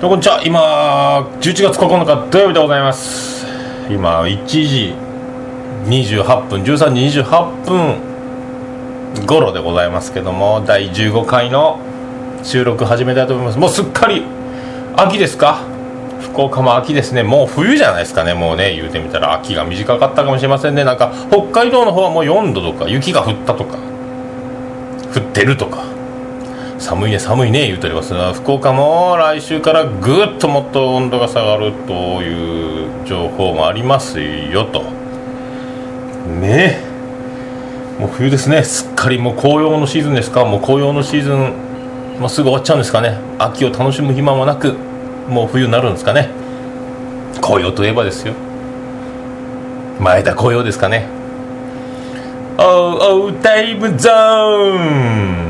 こんにちは。今11月9日土曜日でございます。今1時28分13時28分頃でございますけども第15回の収録始めたいと思います。もうすっかり秋ですか？福岡も秋ですね。もう冬じゃないですかね。もうね言うてみたら秋が短かったかもしれませんね。なんか北海道の方はもう4度とか雪が降ったとか降ってるとか。寒いね寒いね言うておりますが福岡も来週からぐっともっと温度が下がるという情報もありますよと。ね。もう冬ですね。すっかりもう紅葉のシーズンですか？もう紅葉のシーズン、まあ、すぐ終わっちゃうんですかね。秋を楽しむ暇もなくもう冬になるんですかね。紅葉といえばですよ。前田紅葉ですかね。おうおうタイムゾーン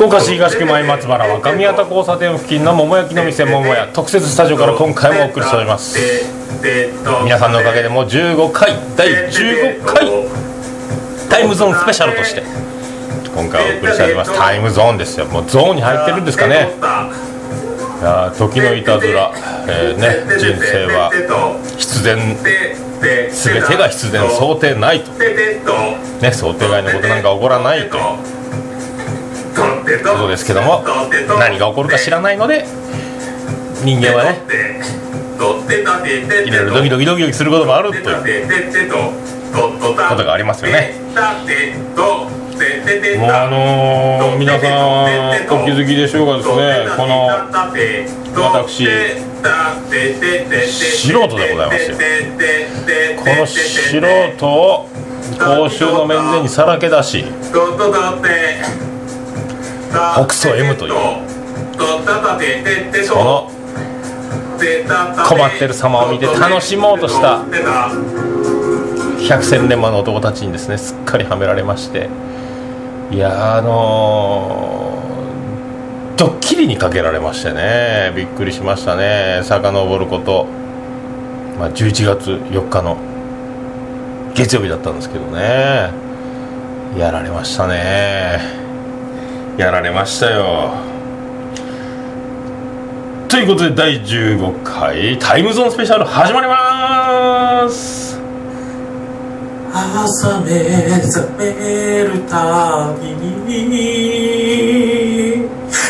福岡市東区前松原若宮田交差点付近の桃焼きの店桃屋特設スタジオから今回もお送りしております。皆さんのおかげでもう15回第15回タイムゾーンスペシャルとして今回お送りしております。タイムゾーンですよ。もうゾーンに入ってるんですかね。いや時のいたずら、えーね、人生は必然。全てが必然。想定ないと、ね、想定外のことなんか起こらないと。ことですけども何が起こるか知らないので人間はねいろいろドキドキドキドキすることもあるということがありますよね。もうあのー、皆さんお気づきでしょうかですねこの私素人でございますよ。この素人を公衆の面前にさらけ出し北総 M というその困ってる様を見て楽しもうとした百戦錬磨の男たちにですねすっかりはめられましていやあのー、ドッキリにかけられましてねびっくりしましたね。遡ること、まあ、11月4日の月曜日だったんですけどね。やられましたね。やられましたよ。ということで第15回タイムゾーンスペシャル始まります。朝目覚めるたびに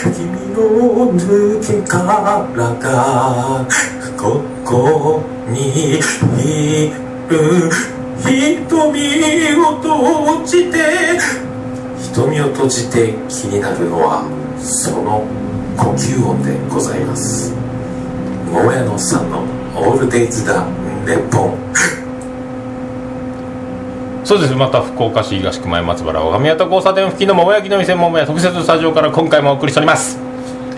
君の抜け殻がここにいる。瞳を閉じて瞳を閉じて気になるのはその呼吸音でございます。桃屋のさんの「オールデイズ・だネポン」そうです。また福岡市東区前松原若宮田交差点付近の桃焼きの店桃屋特設スタジオから今回もお送りしております。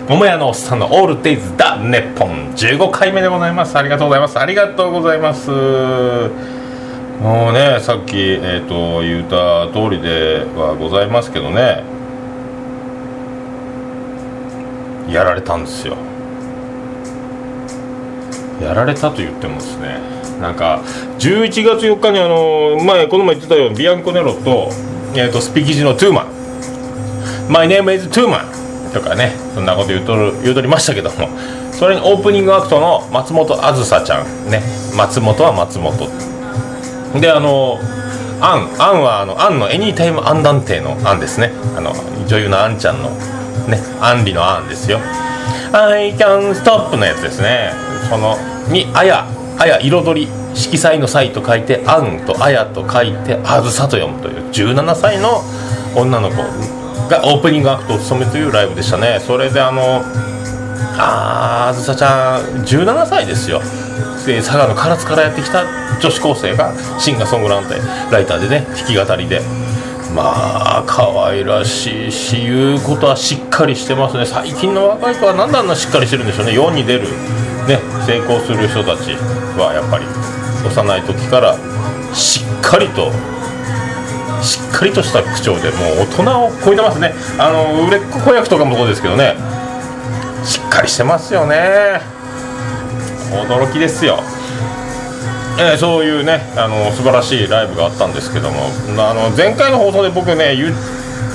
桃屋のおっさんの「オールデイズ・だネポン」15回目でございます。ありがとうございます。ありがとうございます。もうねさっき、えーと、言うた通りではございますけどね。やられたんですよ。やられたと言ってもですねなんか11月4日にあの前この前言ってたようにビアンコネロと,、えーと、スピキジのトゥーマン「My name is トゥーマン」とかねそんなこと言うとる言うとりましたけども。それにオープニングアクトの松本あずさちゃんね。松本は松本。であのアンアンはあのアンのエニータイムアンダンテのアンですね。あの女優のアンちゃんのねアンリのアンですよ。I can stop のやつですね。そのにあやあや彩り色彩の際と書いて「あん」と「あや」と書いて「あずさ」と読むという17歳の女の子がオープニングアクトを務めというライブでしたね。それであのああずさちゃん17歳ですよ。佐賀の唐津からやってきた女子高生がシンガーソングランテライターでね弾き語りでまあ可愛らしいし言うことはしっかりしてますね。最近の若い子は何であんなしっかりしてるんでしょうね。世に出る、ね、成功する人たちはやっぱり幼い時からしっかりとしっかりとした口調でもう大人を超えてますね。あの売れっ子子役とかもそうですけどね。しっかりしてますよね。驚きですよ。えー、そういうねあの素晴らしいライブがあったんですけどもあの前回の放送で僕ね言っ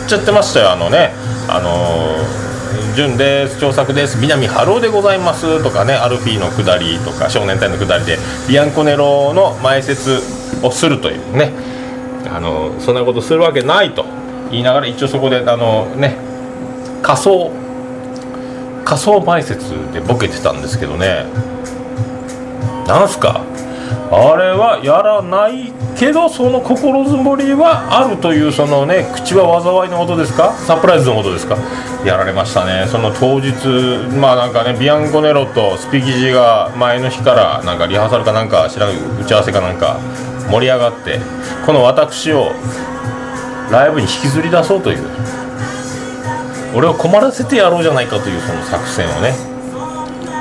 ちゃってましたよ。あのねあの「潤です長作です南春夫でございます」とかねアルフィーの下りとか少年隊の下りでビアンコネロの前説をするというねあのそんなことするわけないと言いながら一応そこであのね仮想仮想前説でボケてたんですけどねなんすか？あれはやらないけどその心づもりはあるというそのね口は災いのことですか？サプライズのことですか？やられましたね。その当日まあなんかねビアンコネロとスピキジが前の日からなんかリハーサルかなんか知らん打ち合わせかなんか盛り上がってこの私をライブに引きずり出そうという俺を困らせてやろうじゃないかというその作戦をね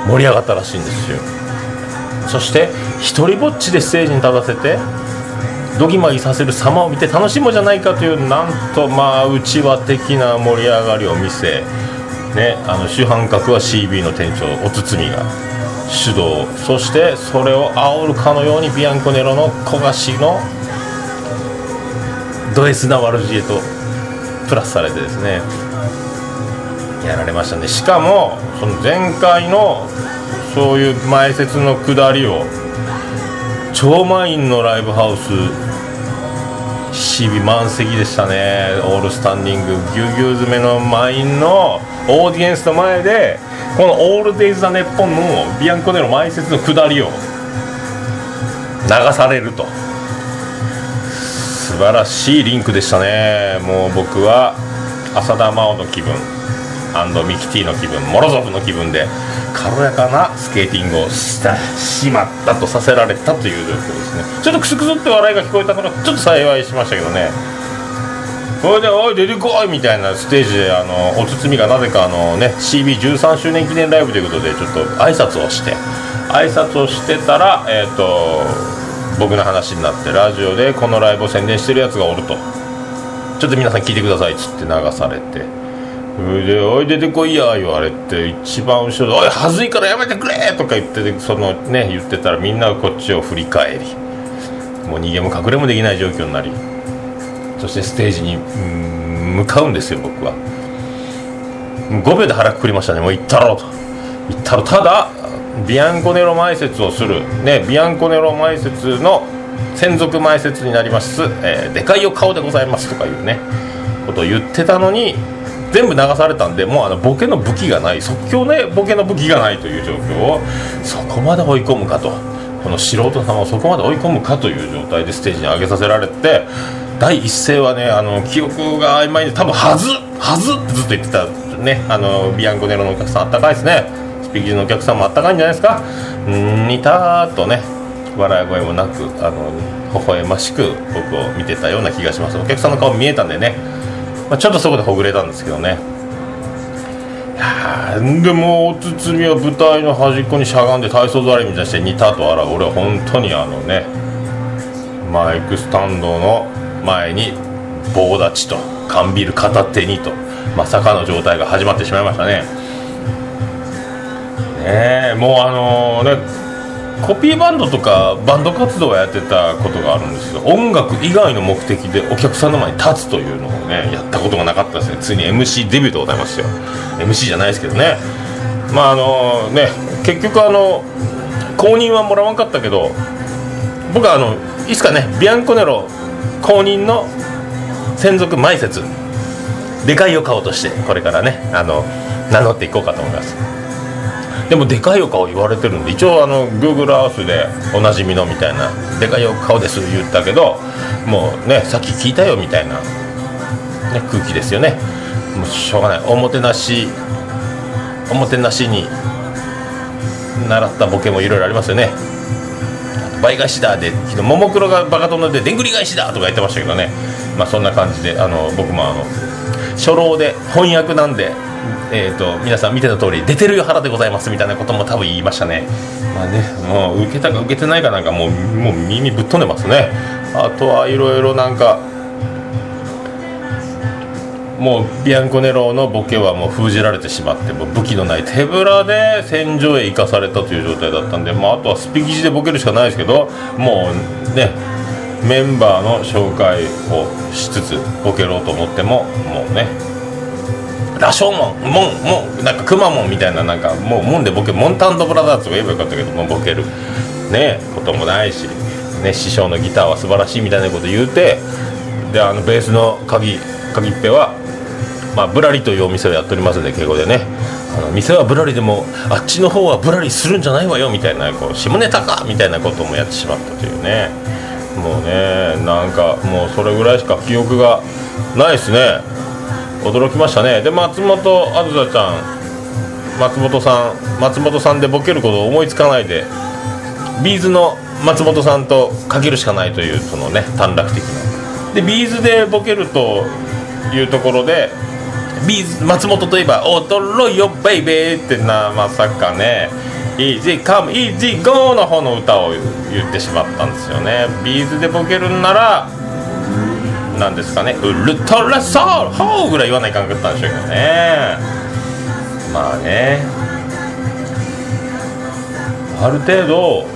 盛り上がったらしいんですよ。そして一人ぼっちでステージに立たせてドギマギさせる様を見て楽しもうじゃないかというなんとまあうちわ的な盛り上がりを見せ、ね、あの主犯格は CB の店長おつつみが主導。そしてそれを煽るかのようにビアンコネロの焦がしのド S な悪知恵とプラスされてですねやられましたね。しかもその前回のそういう前説の下りを超満員のライブハウス CB 満席でしたね。オールスタンディングぎゅうぎゅう詰めの満員のオーディエンスの前でこの「オールデイズ・ザ・ネッポン」のビアンコネロ前説の下りを流されると。素晴らしいリンクでしたね。もう僕は浅田真央の気分。ミキティの気分モロゾフの気分で軽やかなスケーティングをしたしまったとさせられたという状況ですね。ちょっとクスクスって笑いが聞こえたからちょっと幸いしましたけどね。それで「おい出てこい!」みたいなステージであのお包みがなぜかあのね CB13 周年記念ライブということでちょっと挨拶をして。挨拶をしてたらえっ、ー、と僕の話になってラジオでこのライブを宣伝してるやつがおると。ちょっと皆さん聞いてくださいっつって流されて。で「おい出てこいや」言われて一番後ろで「おいはずいからやめてくれ!」とか言ってそのね言ってたらみんなこっちを振り返りもう逃げも隠れもできない状況になりそしてステージに向かうんですよ僕は。5秒で腹くくりましたねもう行ったろうと。行ったろただビアンコネロ前説をする。ねビアンコネロ前説の専属前説になります、えー、でかいよ顔でございますとかいうねことを言ってたのに全部流されたんでもうあのボケの武器がない即興ねボケの武器がないという状況をそこまで追い込むかと。この素人様をそこまで追い込むかという状態でステージに上げさせられて第一声はねあの記憶が曖昧で多分はずはずってずっと言ってたねあのビアンコネロのお客さんあったかいですね。スピーキーのお客さんもあったかいんじゃないですか。んにたーっとね笑い声もなくあの微笑ましく僕を見てたような気がします。お客さんの顔見えたんでね。まあ、ちょっとそこでほぐれたんですけどね。でもお包みは舞台の端っこにしゃがんで体操座りみたいにして似たとあら俺は本当にあのねマイクスタンドの前に棒立ちと缶ビール片手にとまさかの状態が始まってしまいましたね。ねえもうあのー、ねコピーバンドとかバンド活動をやってたことがあるんですけど音楽以外の目的でお客さんの前に立つというのをねやったことがなかったですね。ついに MC デビューでございますよ。MC じゃないですけどね。まああのね結局あの公認はもらわんかったけど僕はあのいつかねビアンコネロ公認の専属前説でかいを買お顔としてこれからねあの名乗っていこうかと思います。でもでかいお顔言われてるんで一応あの Google Earth でおなじみのみたいな「でかいお顔です」言ったけどもうねさっき聞いたよみたいな、ね、空気ですよね。もうしょうがない。おもてなしおもてなしに習ったボケもいろいろありますよね。倍返しだで昨日ももクロがバカ殿ででんぐり返しだとか言ってましたけどね。まあそんな感じであの僕もあの初老で翻訳なんでえーと、皆さん見てた通り出てるよ腹でございますみたいなことも多分言いましたね。まあねもう受けたか受けてないかなんかもうもう耳ぶっ飛んでますね。あとはいろいろなんかもうビアンコネローのボケはもう封じられてしまってもう武器のない手ぶらで戦場へ行かされたという状態だったんで、まあ、あとはスピキジでボケるしかないですけどもうねメンバーの紹介をしつつボケろうと思ってももうね羅生門門門なんかくまモンみたいななんかもう門でボケモンタンドブラザーズと言えばよかったけどもうボケる。ねこともないし、ね、師匠のギターは素晴らしいみたいなこと言うてであのベースの鍵鍵っぺは、まあ、ブラリというお店をやっておりますので敬語でね。あの店はブラリでもあっちの方はブラリするんじゃないわよみたいなこう下ネタかみたいなこともやってしまったというね。もうねなんかもうそれぐらいしか記憶がないですね。驚きましたね。で松本あずさちゃん松本さん松本さんでボケることを思いつかないでビーズの松本さんとかけるしかないというそのね短絡的な。でビーズでボケるというところでビーズ松本といえば「踊ろよベイベー」ってなまさかね「Easy Come Easy Go」の方の歌を言ってしまったんですよね。ビーズでボケるんならなんですかね「 ultra soul ホー」ぐらい言わないかんかったんでしょうけどね。まあね。ある程度、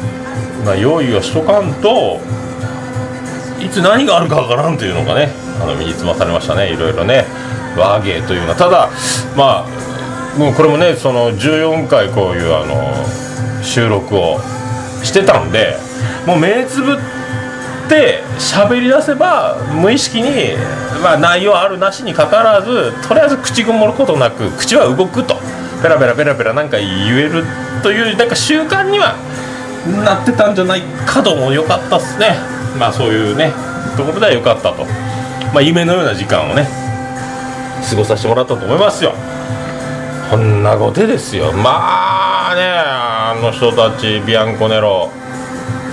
まあ、用意をしとかんといつ何があるかわからんというのがねあの身につまされましたね。いろいろね。和芸というのは。ただまあもうこれもねその14回こういうあの収録をしてたんでもう目つぶって喋り出せば無意識に、まあ、内容あるなしにかかわらずとりあえず口ごもることなく口は動くと。ペラペラペラペラなんか言えるというなんか習慣にはなってたんじゃないかとも良かったっすね。まあそういうねところでは良かったと。まあ夢のような時間をね過ごさせてもらったと思いますよ。こんなことですよ。まあねあの人たちビアンコネロ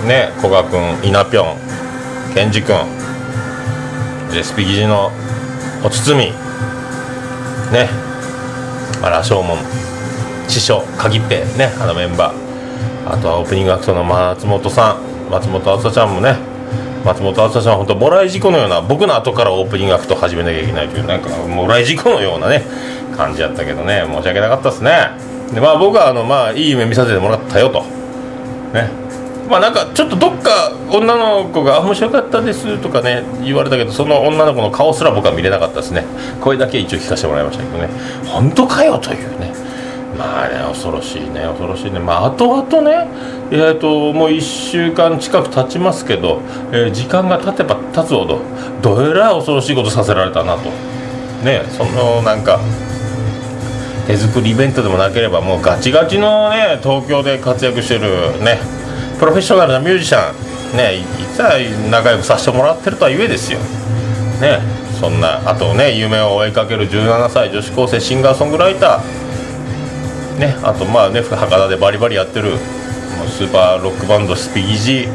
ね古賀君稲ぴょんケンジ君。でスピギジのおつつみ。ね。あ羅生門師匠鍵っぺ。ね。あのメンバー。あとはオープニングアクトの松本さん。松本あつさちゃんもね。松本あつさちゃんは本当もらい事故のような僕の後からオープニングアクト始めなきゃいけないというなんかもらい事故のようなね感じやったけどね。申し訳なかったですね。でまあ僕はあのまあいい夢見させてもらったよと。ね。まあなんかちょっとどっか女の子が「面白かったです」とかね言われたけどその女の子の顔すら僕は見れなかったですね。声だけ一応聞かせてもらいましたけどね本当かよというね。まあね恐ろしいね恐ろしいね。まあ後々ねえー、ともう1週間近く経ちますけど、えー時間が経てば経つほどどえらい恐ろしいことさせられたなと。ねそのなんか手作りイベントでもなければもうガチガチのね東京で活躍してるねプロフェッショナルなミュージシャンねいつは仲良くさせてもらってるとはゆえですよ。ねそんなあとね夢を追いかける17歳女子高生シンガーソングライター。ねあとまあね博多でバリバリやってるスーパーロックバンドスピギジ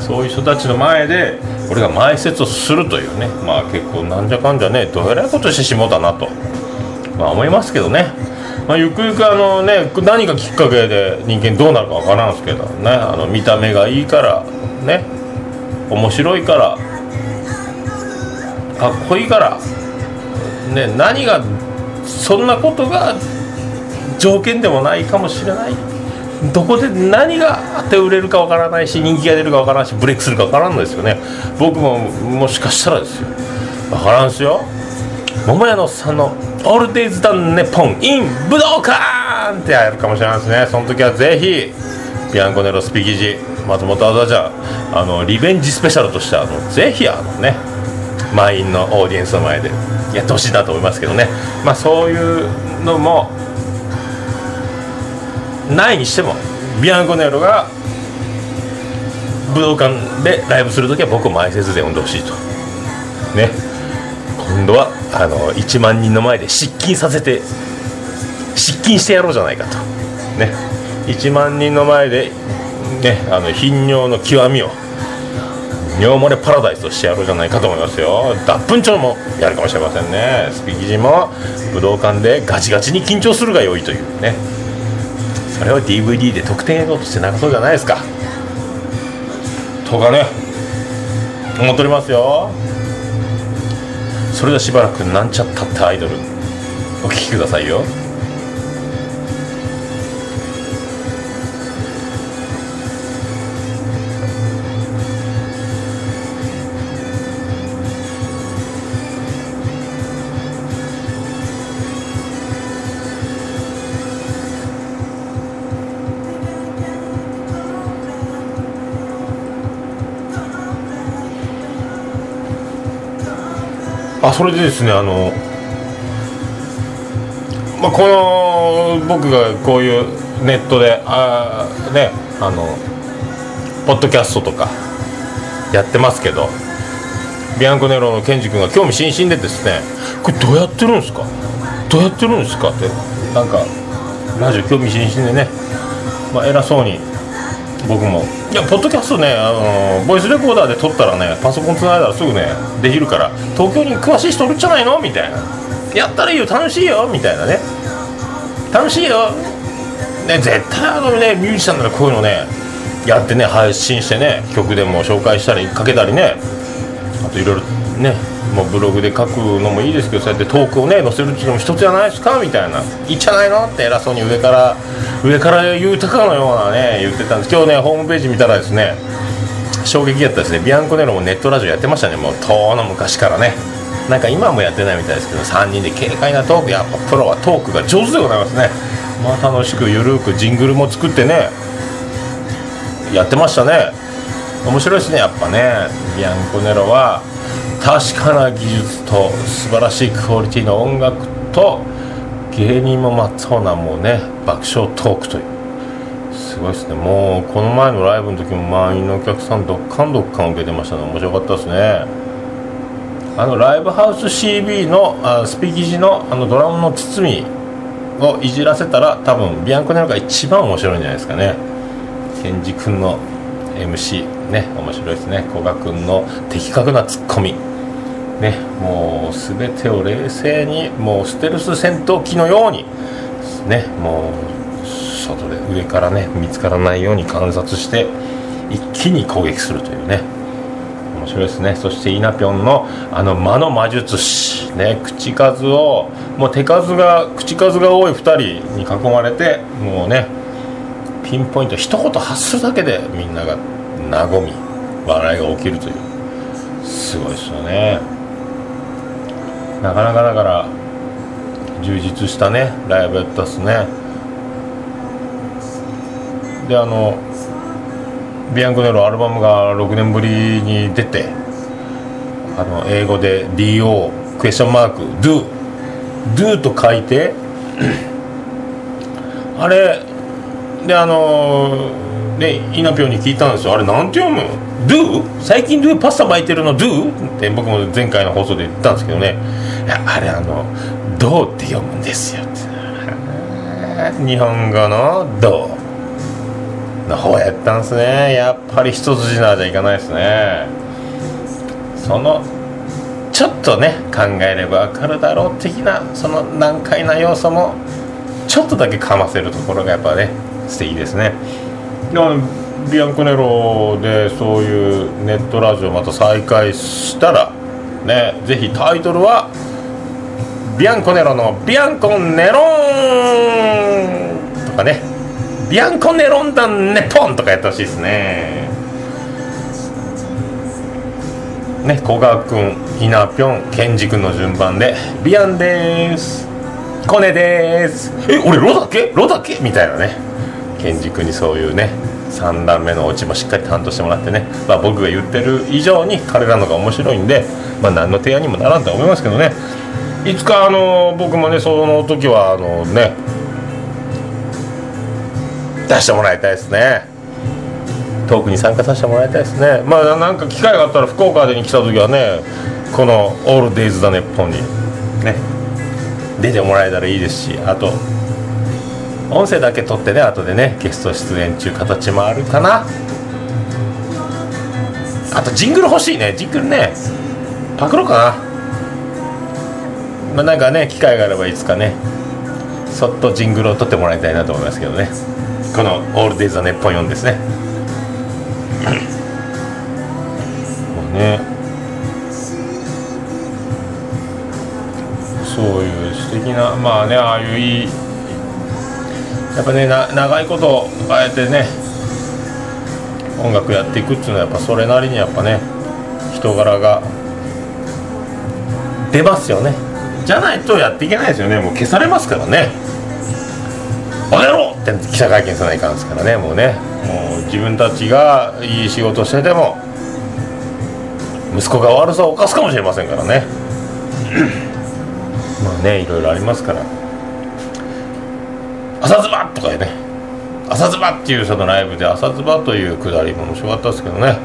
そういう人たちの前で俺が前説をするというねまあ結構なんじゃかんじゃねどえらいことしてしもうたなとまあ思いますけどね、まあ、ゆくゆくあのね何がきっかけで人間どうなるかわからんすけどね。あの見た目がいいからね。面白いからかっこいいからね何がそんなことが条件でもないかもしれない。どこで何があって売れるかわからないし人気が出るかわからないしブレイクするかわからんのですよね。僕ももしかしたらですよ。わからんすよ。桃屋のさんの「オルデイズ・ダン・ネポン・イン・武道館」ってやるかもしれないですね。その時はぜひビアンコネロスピキジ松本あざちゃんあのリベンジスペシャルとしてあのぜひあのね満員のオーディエンスの前でやってほしいなと思いますけどねまあそういうのもないにしてもビアンコネロが武道館でライブする時は僕を前説で呼んでほしいと。ね。今度はあの1万人の前で失禁させて失禁してやろうじゃないかと。ね。1万人の前でねあの頻尿の極みを尿漏れパラダイスをしてやろうじゃないかと思いますよ。脱粉症もやるかもしれませんね。スピキジも武道館でガチガチに緊張するが良いという。ね。それを DVD で特典映像として流そうじゃないですか。とかね思っておりますよ。それではしばらくなんちゃったってアイドルお聴きくださいよ。あそれでですねあのまあこの僕がこういうネットであねあのポッドキャストとかやってますけどビアンコネロのケンジ君が興味津々でですねこれどうやってるんですか？どうやってるんですかってなんかラジオ興味津々でね、まあ、偉そうに僕も。いやポッドキャストねあのボイスレコーダーで撮ったらねパソコンつないだらすぐねできるから東京に詳しい人おるんじゃないの？みたいな。やったらいいよ楽しいよみたいなね。楽しいよ。ね絶対あのねミュージシャンならこういうのねやってね配信してね曲でも紹介したりかけたりね。あといろいろねもうブログで書くのもいいですけどそうやってトークをね載せるっていうのも一つじゃないですかみたいな。いいじゃないのって偉そうに上から。上から言うたかのようなね言ってたんです。今日ねホームページ見たらですね衝撃やったですね。ビアンコネロもネットラジオやってましたね。もう遠の昔からね。なんか今もやってないみたいですけど3人で軽快なトーク。やっぱプロはトークが上手でございますね。まあ楽しくゆるくジングルも作ってねやってましたね。面白いですねやっぱね。ビアンコネロは確かな技術と素晴らしいクオリティの音楽と芸人もまっとうなもうね爆笑トークという。すごいですね。もうこの前のライブの時も満員のお客さんどっかんどっかん受けてましたね面白かったですね。あのライブハウス CB のあスピキジのあのドラムの包みをいじらせたら多分ビアンコネロが一番面白いんじゃないですかね。ケンジ君の MC ね面白いですね。古賀君の的確なツッコミ。ねもう全てを冷静にもうステルス戦闘機のようにねもう外で上からね見つからないように観察して一気に攻撃するというね面白いですね。そしてイナピョンのあの魔の魔術師ね口数をもう手数が口数が多い2人に囲まれてもうねピンポイント一言発するだけでみんなが和み笑いが起きるという。すごいですよね。なかなかだから充実したねライブやったっすね。であのビアンコネロアルバムが6年ぶりに出てあの英語で DO クエスチョンマーク Do Do と書いて あれであのでイナピョンに聞いたんですよ。あれなんて読む？Do? 最近 Do パスタ巻いてるの？Do? って僕も前回の放送で言ったんですけどね。あれあの「どう」って読むんですよ日本語の「どう」の方やったんすね。やっぱり一筋縄じゃいかないですね。そのちょっとね考えれば分かるだろう的なその難解な要素もちょっとだけかませるところがやっぱね素敵ですね。でビアンコネロでそういうネットラジオまた再開したらねぜひタイトルはビアンコネロのビアンコネロンとかね。ビアンコネロンダンネポンとかやってほしいですね。ね古賀君ひなぴょんケンジ君の順番でビアンです。コネです。え俺ロだけロだけみたいなね。ケンジ君にそういうね3段目のオチもしっかり担当してもらってね、まあ、僕が言ってる以上に彼らのが面白いんで、まあ、何の提案にもならんとは思いますけどね。いつかあの僕もねその時はあのね。出してもらいたいですね。トークに参加させてもらいたいですね。まあなんか機会があったら福岡でに来た時はねこの「オールデイズ・ザ・ネッポン」に。ね。出てもらえたらいいですしあと音声だけ撮ってね後でねゲスト出演中形もあるかな。あとジングル欲しいね。ジングルねパクろうかなまあなんかね機会があればいつかねそっとジングルを撮ってもらいたいなと思いますけどね。この「オールデイズ・ザ・ネッポン4」ですね。もうね。そういう素敵なまあねああいういいやっぱねな長いことあえてね音楽やっていくっていうのはやっぱそれなりにやっぱね人柄が出ますよね。じゃないとやっていけないですよねもう消されますからね「おやろ!」って記者会見せないかんですからねもうねもう自分たちがいい仕事してても息子が悪さを犯すかもしれませんからね まあねいろいろありますから「朝ズバ!」とかね「朝ズバ!」っていうそのライブで「朝ズバ!」というくだりも面白かったですけどね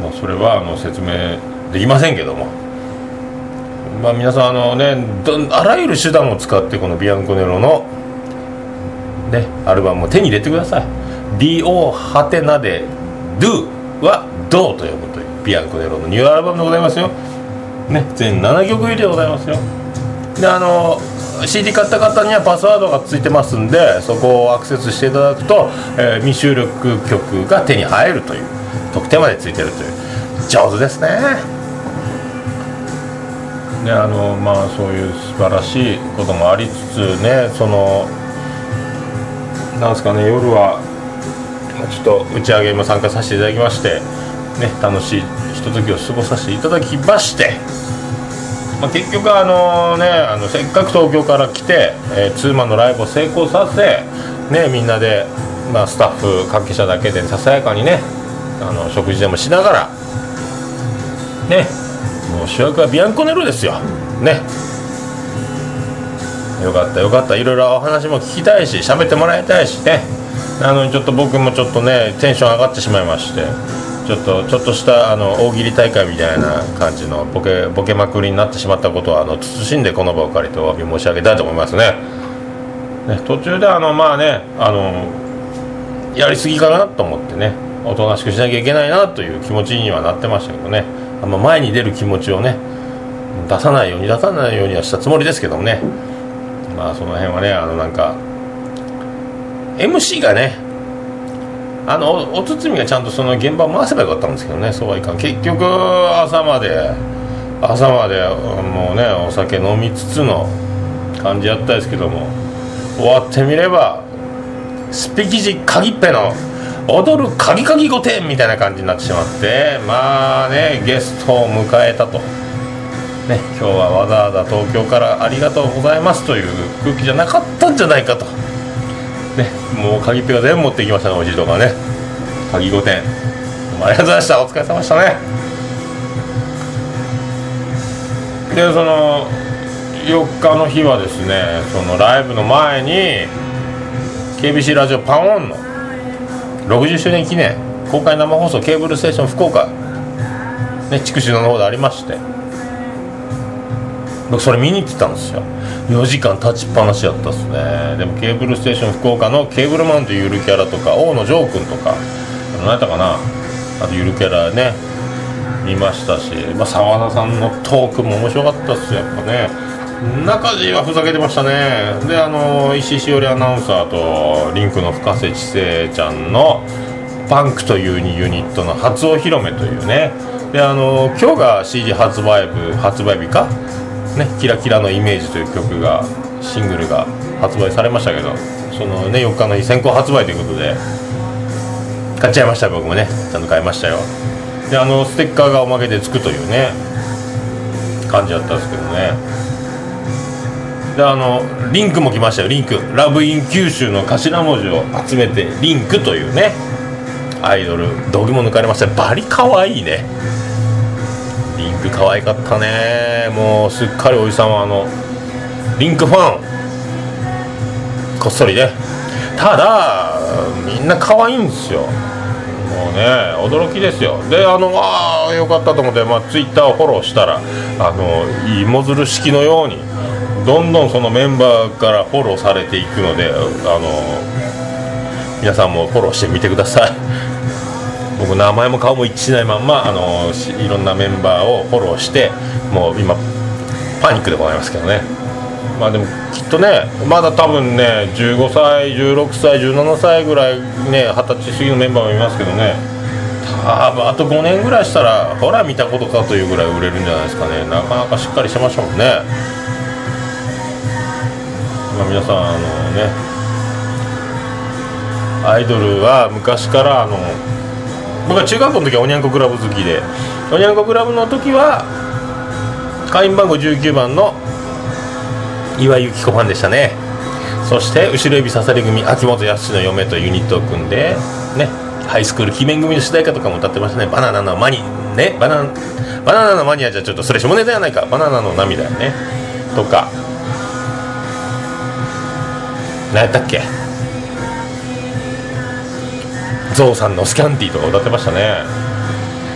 まあそれはあの説明できませんけどもまあ皆さんあのねあらゆる手段を使ってこのビアンコネロのねアルバムを手に入れてください。DO ハテナで Do は Do と呼ぶというビアンコネロのニューアルバムでございますよ。ね全7曲入りでございますよ。であの CD 買った方にはパスワードがついてますんでそこをアクセスしていただくと、えー、未収録曲が手に入るという特典までついてるという上手ですね。であのまあそういう素晴らしいこともありつつねそのなんですかね夜はちょっと打ち上げも参加させていただきましてね楽しいひとときを過ごさせていただきましてまあ、結局あのねあのせっかく東京から来て、えー、ツーマンのライブを成功させ、ね、みんなで、まあ、スタッフ関係者だけでささやかにねあの食事でもしながらねもう主役はビアンコネロですよ。ね。よかったよかった。いろいろお話も聞きたいし喋ってもらいたいしね。なのにちょっと僕もちょっとねテンション上がってしまいましてちょっとちょっとしたあの大喜利大会みたいな感じのボケボケまくりになってしまったことはあの慎んでこの場を借りてお詫び申し上げたいと思いますね。ね途中であのまあねあのやりすぎかなと思ってねおとなしくしなきゃいけないなという気持ちにはなってましたけどね。あんま前に出る気持ちをね出さないように出さないようにはしたつもりですけどもね。まあその辺はねあのなんか MC がねあのお堤がちゃんとその現場を回せばよかったんですけどね。そうはいかん。結局朝まで朝までもうねお酒飲みつつの感じやったですけども。終わってみればスピキジ鍵っぺの踊る鍵鍵御殿みたいな感じになってしまってまあねゲストを迎えたと。ね、今日はわざわざ東京からありがとうございますという空気じゃなかったんじゃないかと。ねもう鍵っぺが全部持ってきましたねおじいとかね。鍵5点ありがとうございました。お疲れ様でしたね。でその4日の日はですねそのライブの前に KBC ラジオパオンの60周年記念公開生放送ケーブルステーション福岡ね筑紫野の方でありまして。僕それ見に行ってたんですよ。4時間立ちっぱなしやったっすね。でもケーブルステーション福岡のケーブルマンというゆるキャラとか大野城君とか何やったかな。あとゆるキャラね見ましたし澤、まあ、田さんのトークも面白かったっすやっぱね。中地はふざけてましたね。であの石井しおりアナウンサーとリンクの深瀬知世ちゃんのパンクというユニットの初お披露目というね。であの今日が CD 発売部発売日か？ね「キラキラのイメージ」という曲がシングルが発売されましたけどそのね4日の日先行発売ということで買っちゃいました僕もね。ちゃんと買いましたよ。であのステッカーがおまけでつくというね感じだったんですけどね。であのリンクも来ましたよ。リンク。ラブイン九州の頭文字を集めてリンクというねアイドル道着も抜かれました。バリ可愛いね。リンク可愛かったね。もうすっかりおじさんはあのリンクファン。こっそりね。ただみんな可愛いんですよ。もうね驚きですよ。であのああよかったと思って、まあ、ツイッターをフォローしたらあの芋づる式のようにどんどんそのメンバーからフォローされていくのであの皆さんもフォローしてみてください。僕名前も顔も一致しないまんまあのいろんなメンバーをフォローしてもう今パニックでございますけどね。まあでもきっとねまだ多分ね15歳16歳17歳ぐらいね二十歳過ぎのメンバーもいますけどね。多分あと5年ぐらいしたらほら見たことかというぐらい売れるんじゃないですかね。なかなかしっかりしてましたもんね。まあ、皆さんあのねアイドルは昔からあの僕は中学校の時はおにゃんこクラブ好きでおにゃんこクラブの時は会員番号19番の岩井由紀子ファンでしたね。そして後ろ指刺され組秋元康の嫁とユニットを組んでねハイスクール鬼面組の主題歌とかも歌ってましたね。バナナのマニねバナナバナナのマニアじゃちょっとそれ下ネタやないか。バナナの涙ね。とか何やったっけ？ゾウさんのスキャンティーとか歌ってましたね。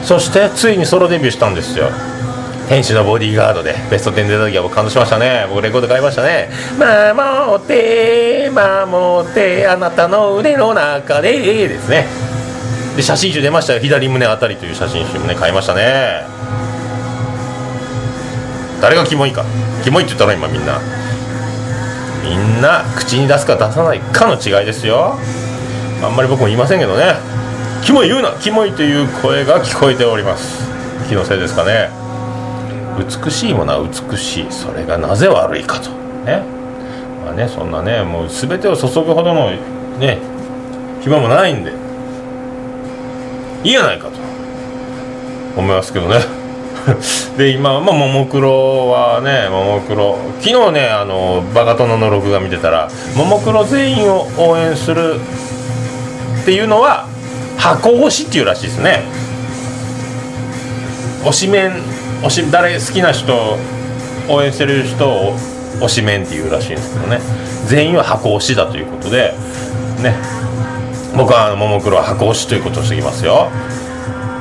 そしてついにソロデビューしたんですよ。天使のボディーガードで。ベスト10出た時は僕感動しましたね。僕レコード買いましたね。守って守ってあなたの腕の中でですね。で写真集出ましたよ。左胸あたりという写真集もね買いましたね。誰がキモいか。キモいって言ったら今みんな。みんな口に出すか出さないかの違いですよ。あんまり僕も言いませんけどね。キモい言うな。キモいという声が聞こえております。気のせいですかね。美しいものは美しい。それがなぜ悪いかと。ね。まあねそんなねもう全てを注ぐほどのね暇もないんで。いいやないかと思いますけどね。で今、まあ、ももクロはねももクロ。昨日ねあのバカ殿の録画見てたらももクロ全員を応援するっていうのは箱推しっていうらしいですね。推しメン推し誰好きな人応援してる人を推しメンっていうらしいんですけどね。全員は箱推しだということでね。僕はももクロは箱推しということをしてきますよ。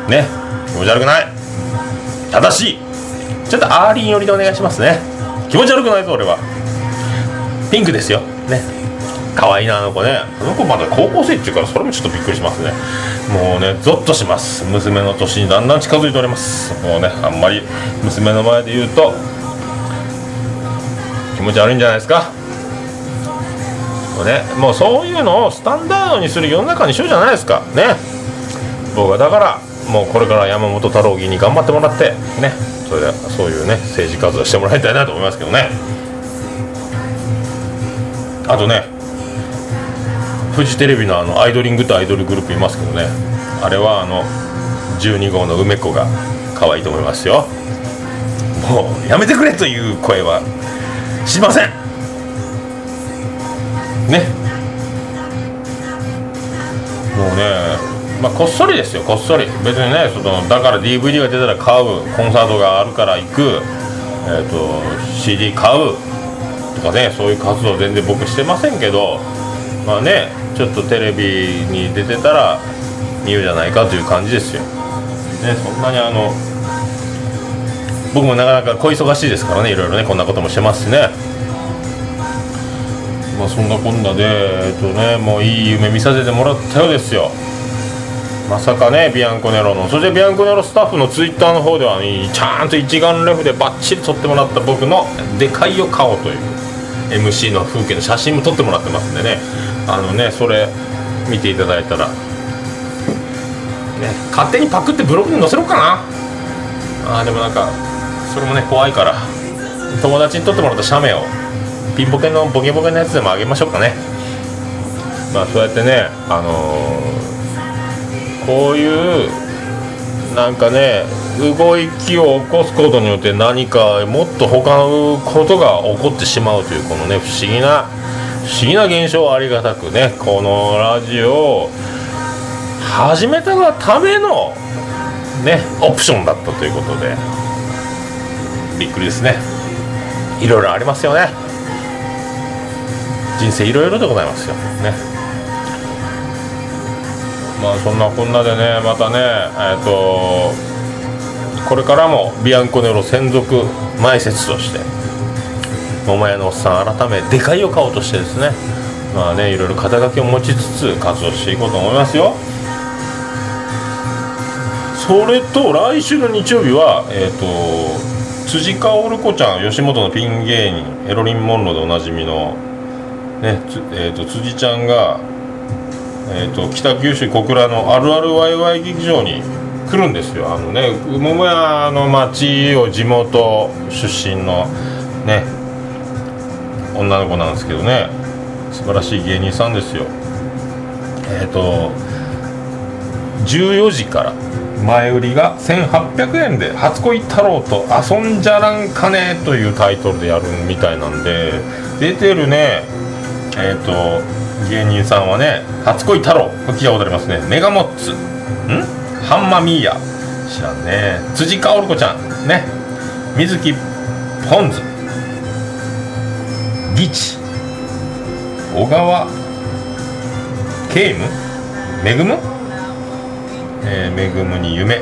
ね。気持ち悪くない？正しい。ちょっとアーリン寄りでお願いしますね。気持ち悪くないぞ俺は。ピンクですよ。ね。可愛いなあの子ね。あの子まだ高校生っていうからそれもちょっとびっくりしますね。もうねゾッとします。娘の年にだんだん近づいております。もうねあんまり娘の前で言うと気持ち悪いんじゃないですか。もうねもうそういうのをスタンダードにする世の中にしようじゃないですか。ね。僕はだからもうこれから山本太郎議員に頑張ってもらってねそれでそういうね政治活動してもらいたいなと思いますけどね。あとねフジテレビのあのアイドリングとアイドルグループいますけどね。あれはあの12号の梅子が可愛いと思いますよ。もうやめてくれという声はしません。ね。もうねまあこっそりですよこっそり。別にねそのだから DVD が出たら買うコンサートがあるから行く、えーと、CD 買う。とかねそういう活動全然僕してませんけど。まあねちょっとテレビに出てたら見るじゃないかという感じですよ。ねそんなにあの僕もなかなか小忙しいですからねいろいろねこんなこともしてますしね。まあそんなこんなでえっとねもういい夢見させてもらったようですよ。まさかねビアンコネロの。そしてビアンコネロスタッフのツイッターの方では、ね、ちゃんと一眼レフでバッチリ撮ってもらった僕のでかいよ顔という MC の風景の写真も撮ってもらってますんでね。あのねそれ見ていただいたらね勝手にパクってブログに載せろかな。あーでもなんかそれもね怖いから友達に撮ってもらった写メをピンボケのボケボケのやつでもあげましょうかね。まあそうやってねあのーこういうなんかね動きを起こすことによって何かもっと他のことが起こってしまうというこのね不思議な不思議な現象をありがたくねこのラジオを始めたがためのねオプションだったということでびっくりですね。いろいろありますよね。人生いろいろでございますよ。ね。まあそんなこんなでねまたねえっ、ー、とこれからもビアンコネロ専属前説として桃屋のおっさん改めでかいを買おうとしてですねまあねいろいろ肩書きを持ちつつ活動していこうと思いますよ。それと来週の日曜日はえっ、ー、と辻薫子ちゃん吉本のピン芸人エロリン・モンローでおなじみのねえーと辻ちゃんがえーと、北九州小倉のあるあるワイワイ劇場に来るんですよ。あのね桃屋の町を地元出身のね女の子なんですけどね。素晴らしい芸人さんですよ。えっ、と14時から前売りが1800円で「初恋太郎と遊んじゃらんかね」というタイトルでやるみたいなんで出てるね。えっ、と芸人さんはね「初恋太郎」聞いたことありますね。メガモッツ。ん？ハンマミーヤ。知らんね。辻薫子ちゃん。ね。水木ポンズ。ギチ。小川ケイム。めぐむ？えー、めぐむに夢。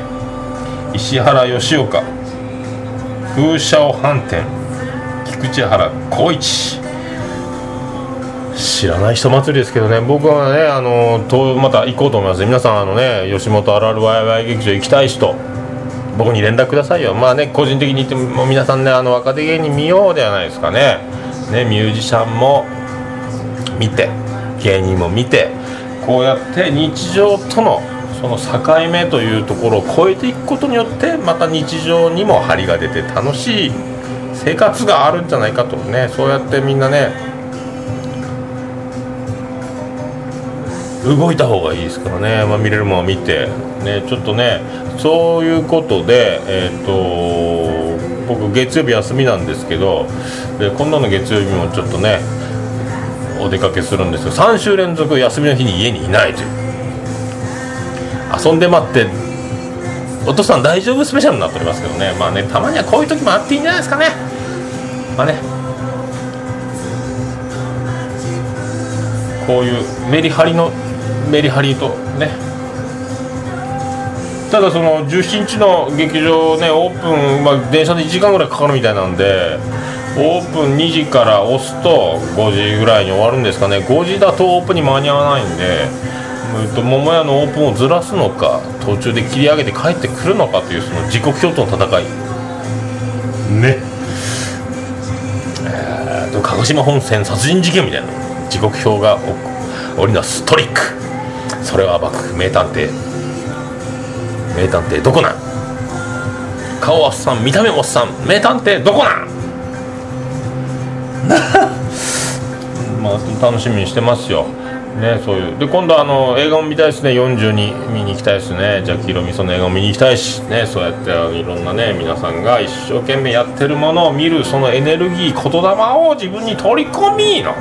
石原吉岡。風車を反転。菊池原光一。知らない人祭りですけどね。僕はねあのとまた行こうと思います。皆さんあのね吉本あるあるワイワイ劇場行きたい人。僕に連絡くださいよ。まあね個人的に言っても皆さんねあの若手芸人見ようではないですかね。ねミュージシャンも見て芸人も見てこうやって日常とのその境目というところを超えていくことによってまた日常にも張りが出て楽しい生活があるんじゃないかとねそうやってみんなね動いた方がいいですからね、まあ、見れるものを見て、ね、ちょっとねそういうことで、えー、と僕月曜日休みなんですけどで今度の月曜日もちょっとねお出かけするんですけど3週連続休みの日に家にいないという。遊んで待ってお父さん大丈夫？スペシャルになっておりますけどね。まあねたまにはこういう時もあっていいんじゃないですかね。まあね。こういうメリハリのメリハリとね。ただその17日の劇場ねオープン、まあ、電車で1時間ぐらいかかるみたいなんでオープン2時から押すと5時ぐらいに終わるんですかね。5時だとオープンに間に合わないんでうんと桃屋のオープンをずらすのか途中で切り上げて帰ってくるのかというその時刻表との戦い。ね。えー、と鹿児島本線殺人事件みたいな時刻表が織りなす。トリックそれは幕府名探偵。名探偵どこなん？顔はおっさん見た目もおっさん。名探偵どこなん？まあ楽しみにしてますよ。ねそういう。で今度あの映画も見たいですね。42見に行きたいですね。ジャッキー・ロミソンの映画も見に行きたいし。ねそうやっていろんなね皆さんが一生懸命やってるものを見るそのエネルギー言霊を自分に取り込みの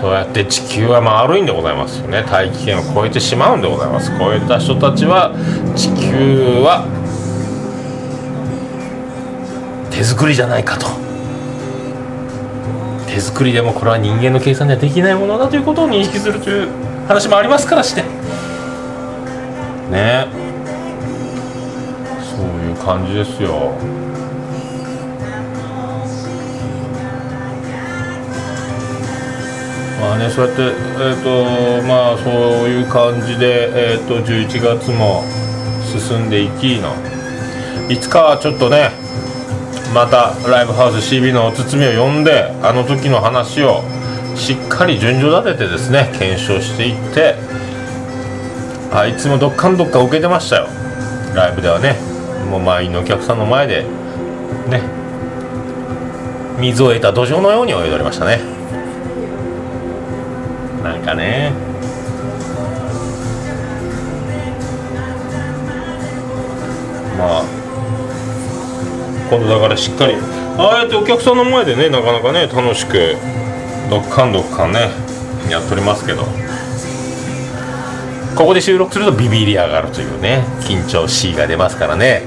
そうやって地球は丸いんでございますよね。大気圏を超えてしまうんでございます。超えた人たちは地球は手作りじゃないかと。手作りでもこれは人間の計算ではできないものだということを認識するという話もありますからして。ね。そういう感じですよ。まあねそうやってえ、ー、とまあそういう感じでえっ、ー、と11月も進んでいきの。いつかはちょっとねまたライブハウス CB のお包みを呼んであの時の話をしっかり順序立ててですね検証していってあいつもどっかんどっか受けてましたよ。ライブではねもう満員のお客さんの前でね水を得た土壌のように泳いでおりましたね。なんかね。まあ。今度だからしっかり。ああやってお客さんの前でねなかなかね楽しくどっかんどっかんねやっておりますけど。ここで収録するとビビり上がるというね緊張しが出ますからね。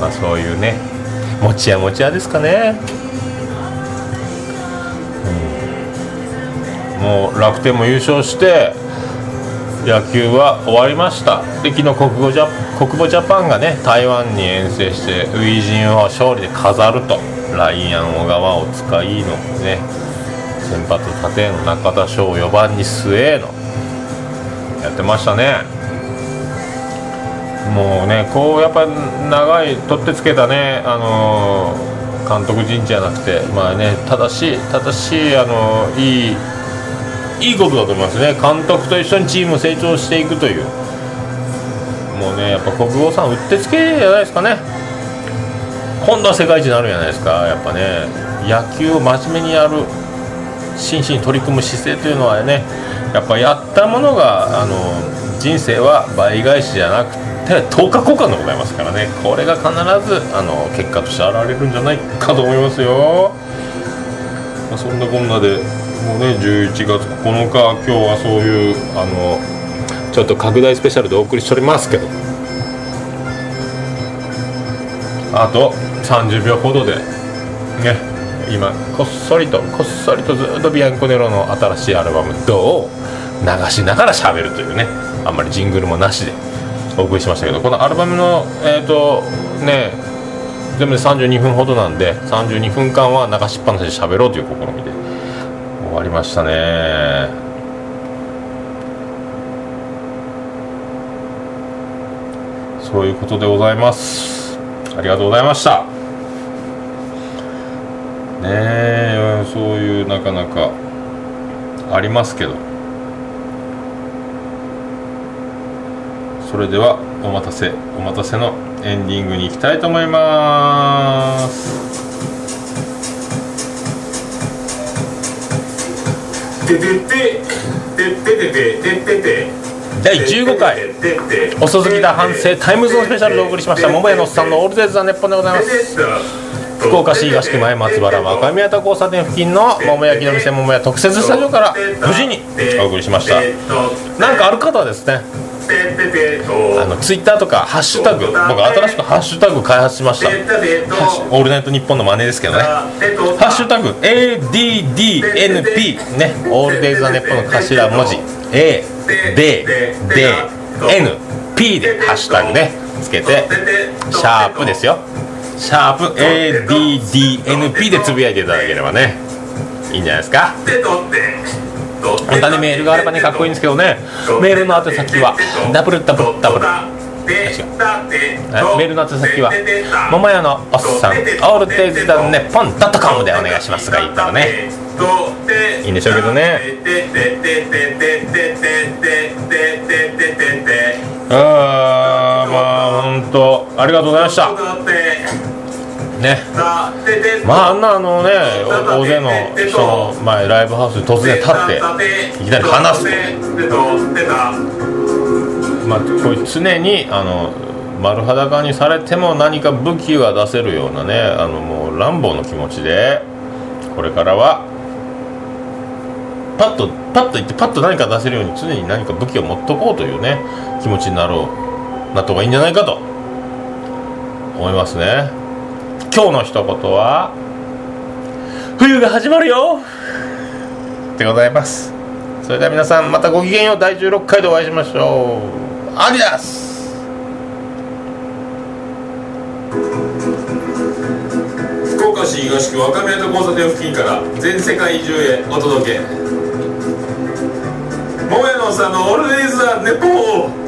まあそういうね持ち屋持ち屋ですかね、も楽天も優勝して野球は終わりました。で昨日国語ジャ国語ジャパンがね台湾に遠征して初陣を勝利で飾るとライアン小川を使いのね先発立の中田翔を4番に末のやってましたね。もうねこうやっぱ長い取ってつけたねあのー、監督陣地じゃなくてまあね正しい正しいあのー、いいいいことだと思いますね。監督と一緒にチームを成長していくという。もうねやっぱ国語さんうってつけじゃないですかね。今度は世界一になるんじゃないですか。やっぱね野球を真面目にやる真摯に取り組む姿勢というのはねやっぱやったものがあの人生は倍返しじゃなくて10日交換でございますからね。これが必ずあの結果として現れるんじゃないかと思いますよ、まあ、そんなこんなでもうね11月9日今日はそういうあのちょっと拡大スペシャルでお送りしておりますけどあと30秒ほどでね今こっそりとこっそりとずっとビアンコネロの新しいアルバム「どう?」流しながら喋るというねあんまりジングルもなしでお送りしましたけどこのアルバムのえっ、ー、とね全部で32分ほどなんで32分間は流しっぱなしで喋ろうという試みで終わりましたね。そういうことでございます。ありがとうございました。ねえそういうなかなかありますけど。それではお待たせお待たせのエンディングに行きたいと思います。第15回。遅すぎた反省タイムズのスペシャルでお送りしました桃屋のおっさんのオールデイズ・ザ・ネッポンでございます福岡市東区前松原若宮田交差点付近の桃焼きの店桃屋特設スタジオから無事にお送りしましたなんかある方はですねあのツイッターとかハッシュタグ僕新しくハッシュタグ開発しました「オールナイトニッポン」の真似ですけどね。ハッシュタグ ADDNP ね。オールデイズ・ザ・ネッポンの頭文字。ADDNP でハッシュタグね。つけてシャープですよ。シャープ ADDNP でつぶやいていただければね。いいんじゃないですか本当はねメールがあればねかっこいいんですけどね。メールの宛先はダブルダブルダブル。メールの宛先は桃屋のおっさんオールデイズダンネポンドットコムでお願いしますがいいったらねいいんでしょうけどね。ああまあ本当ありがとうございました。ねまああんなあのね大勢の人の前ライブハウスに突然立っていきなり話す。とまあこういう常にあの丸裸にされても何か武器が出せるようなねあのもう乱暴の気持ちでこれからはパッとパッと言ってパッと何か出せるように常に何か武器を持っとこうというね気持ちになろうなった方がいいんじゃないかと思いますね。今日の一言は冬が始まるよ。でございます。それでは皆さんまたごきげんよう。第16回でお会いしましょう。アディダス。福岡市東区若宮と交差点付近から全世界中へお届け。桃屋のさんのオールデイズ・ザ・ネポー。